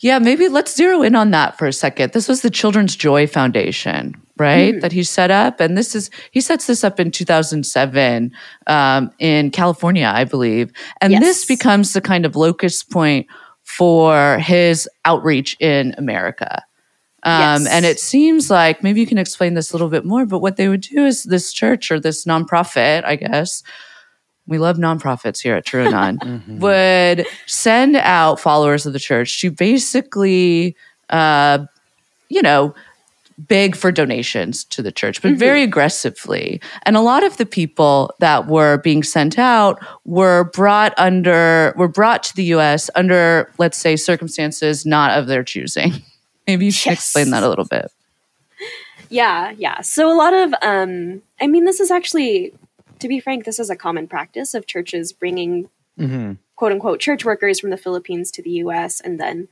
Yeah, maybe let's zero in on that for a second. This was the Children's Joy Foundation, right? Mm. That he set up. And this is, he sets this up in 2007 um, in California, I believe. And yes. this becomes the kind of locus point for his outreach in America. Um, yes. And it seems like maybe you can explain this a little bit more, but what they would do is this church or this nonprofit, I guess, we love nonprofits here at TrueAnon, mm-hmm. would send out followers of the church to basically, uh, you know, beg for donations to the church, but mm-hmm. very aggressively. And a lot of the people that were being sent out were brought under, were brought to the US under, let's say, circumstances not of their choosing. Maybe you can yes. explain that a little bit. Yeah, yeah. So a lot of, um, I mean, this is actually to be frank, this is a common practice of churches bringing mm-hmm. quote unquote church workers from the Philippines to the U.S. and then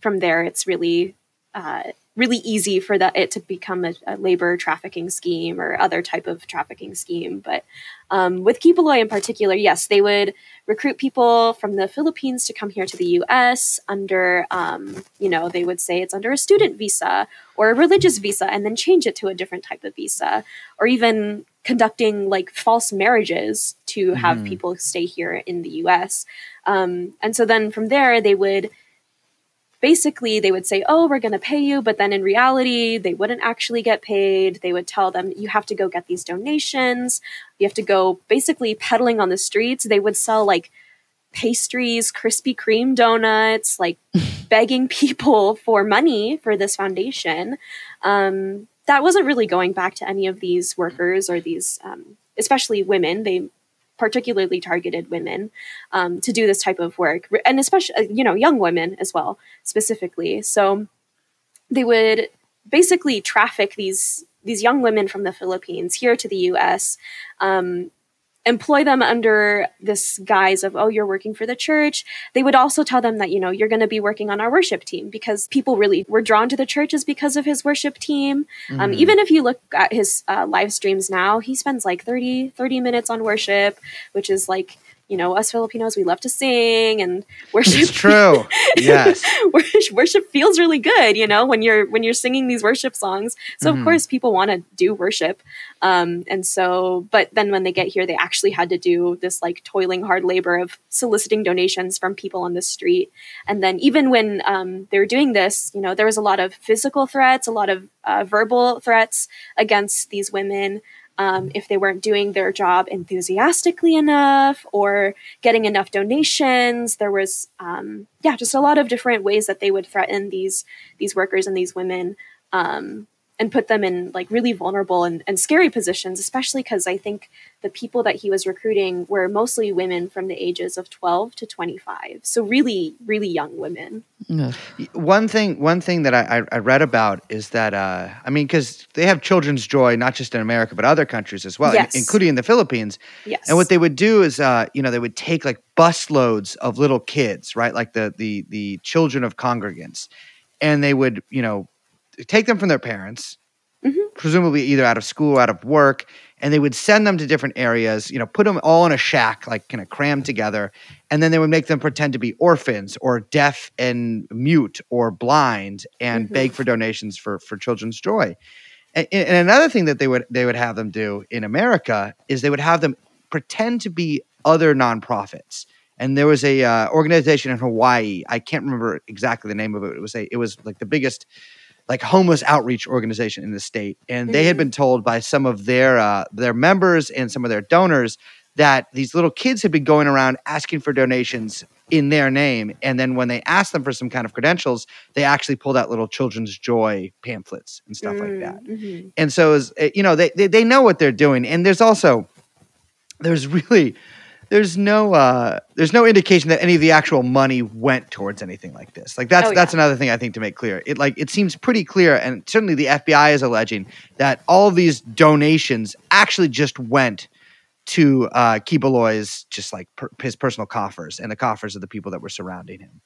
from there, it's really uh, really easy for that it to become a, a, labor trafficking scheme or other type of trafficking scheme. But um, with Quiboloy in particular, yes, they would recruit people from the Philippines to come here to the U.S. under, um, you know, they would say it's under a student visa or a religious visa, and then change it to a different type of visa, or even conducting like false marriages to have mm. people stay here in the U.S. Um, and so then from there, they would basically they would say oh we're going to pay you but then in reality they wouldn't actually get paid they would tell them you have to go get these donations you have to go basically peddling on the streets they would sell like pastries krispy kreme donuts like begging people for money for this foundation um, that wasn't really going back to any of these workers or these um, especially women they particularly targeted women um, to do this type of work, and especially uh, you know young women as well specifically. So they would basically traffic these these young women from the Philippines here to the U.S. Um, employ them under this guise of oh you're working for the church they would also tell them that you know you're going to be working on our worship team because people really were drawn to the churches because of his worship team um, mm-hmm. um, even if you look at his uh, live streams now he spends like 30 30 minutes on worship which is like you know, us Filipinos, we love to sing and worship. It's true. Yes. worship feels really good, you know, when you're when you're singing these worship songs. So mm-hmm. of course people want to do worship. Um, and so, but then when they get here, they actually had to do this like toiling hard labor of soliciting donations from people on the street. And then even when um, they were doing this, you know, there was a lot of physical threats, a lot of uh, verbal threats against these women um, if they weren't doing their job enthusiastically enough or getting enough donations. There was, um, yeah, just a lot of different ways that they would threaten these these workers and these women. Um, and put them in like really vulnerable and, and scary positions, especially because I think the people that he was recruiting were mostly women from the ages of 12 to 25. So really, really young women. Yeah. One thing, one thing that I, I read about is that, uh, I mean, because they have children's joy, not just in America, but other countries as well, yes. including in the Philippines. Yes. And what they would do is, uh, you know, they would take like bus loads of little kids, right? Like the, the, the children of congregants. And they would, you know, take them from their parents, mm-hmm. presumably either out of school or out of work, and they would send them to different areas, you know, put them all in a shack, like kind of crammed together, and then they would make them pretend to be orphans or deaf and mute or blind and mm-hmm. beg for donations for for children's joy. And, and another thing that they would they would have them do in America is they would have them pretend to be other nonprofits and there was a uh, organization in Hawaii. I can't remember exactly the name of it. It was a it was like the biggest like homeless outreach organization in the state, and they had mm-hmm. been told by some of their uh, their members and some of their donors that these little kids had been going around asking for donations in their name, and then when they asked them for some kind of credentials, they actually pulled out little children's joy pamphlets and stuff mm-hmm. like that. Mm-hmm. And so, was, eh, you know, they, they they know what they're doing, and there's also there's really there's no uh, there's no indication that any of the actual money went towards anything like this. Like that's oh, yeah. that's another thing I think to make clear. It like it seems pretty clear, and certainly the FBI is alleging that all of these donations actually just went to uh, Quiboloy's just like per- his personal coffers and the coffers of the people that were surrounding him.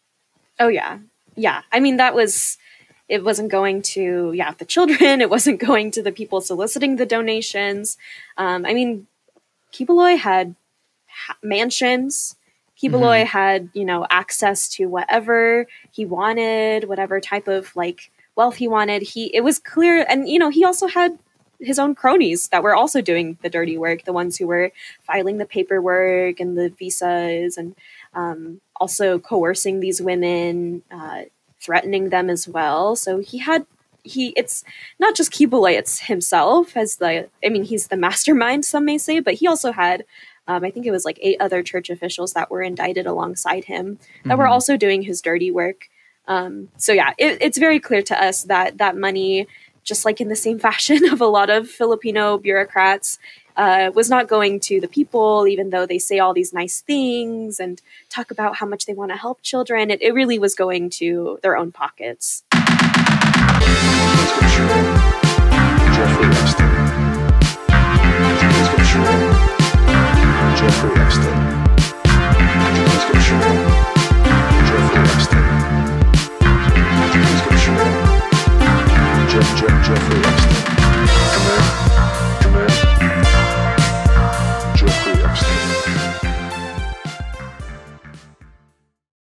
Oh yeah, yeah. I mean that was it wasn't going to yeah the children. It wasn't going to the people soliciting the donations. Um, I mean, Quiboloy had mansions Quiboloy mm-hmm. had, you know, access to whatever he wanted, whatever type of like wealth he wanted. He it was clear and you know, he also had his own cronies that were also doing the dirty work, the ones who were filing the paperwork and the visas and um, also coercing these women, uh, threatening them as well. So he had he it's not just Quiboloy, it's himself as the I mean he's the mastermind some may say, but he also had um, I think it was like eight other church officials that were indicted alongside him that mm-hmm. were also doing his dirty work. Um, so yeah, it, it's very clear to us that that money, just like in the same fashion of a lot of Filipino bureaucrats, uh, was not going to the people, even though they say all these nice things and talk about how much they want to help children. It, it really was going to their own pockets. Jeffrey.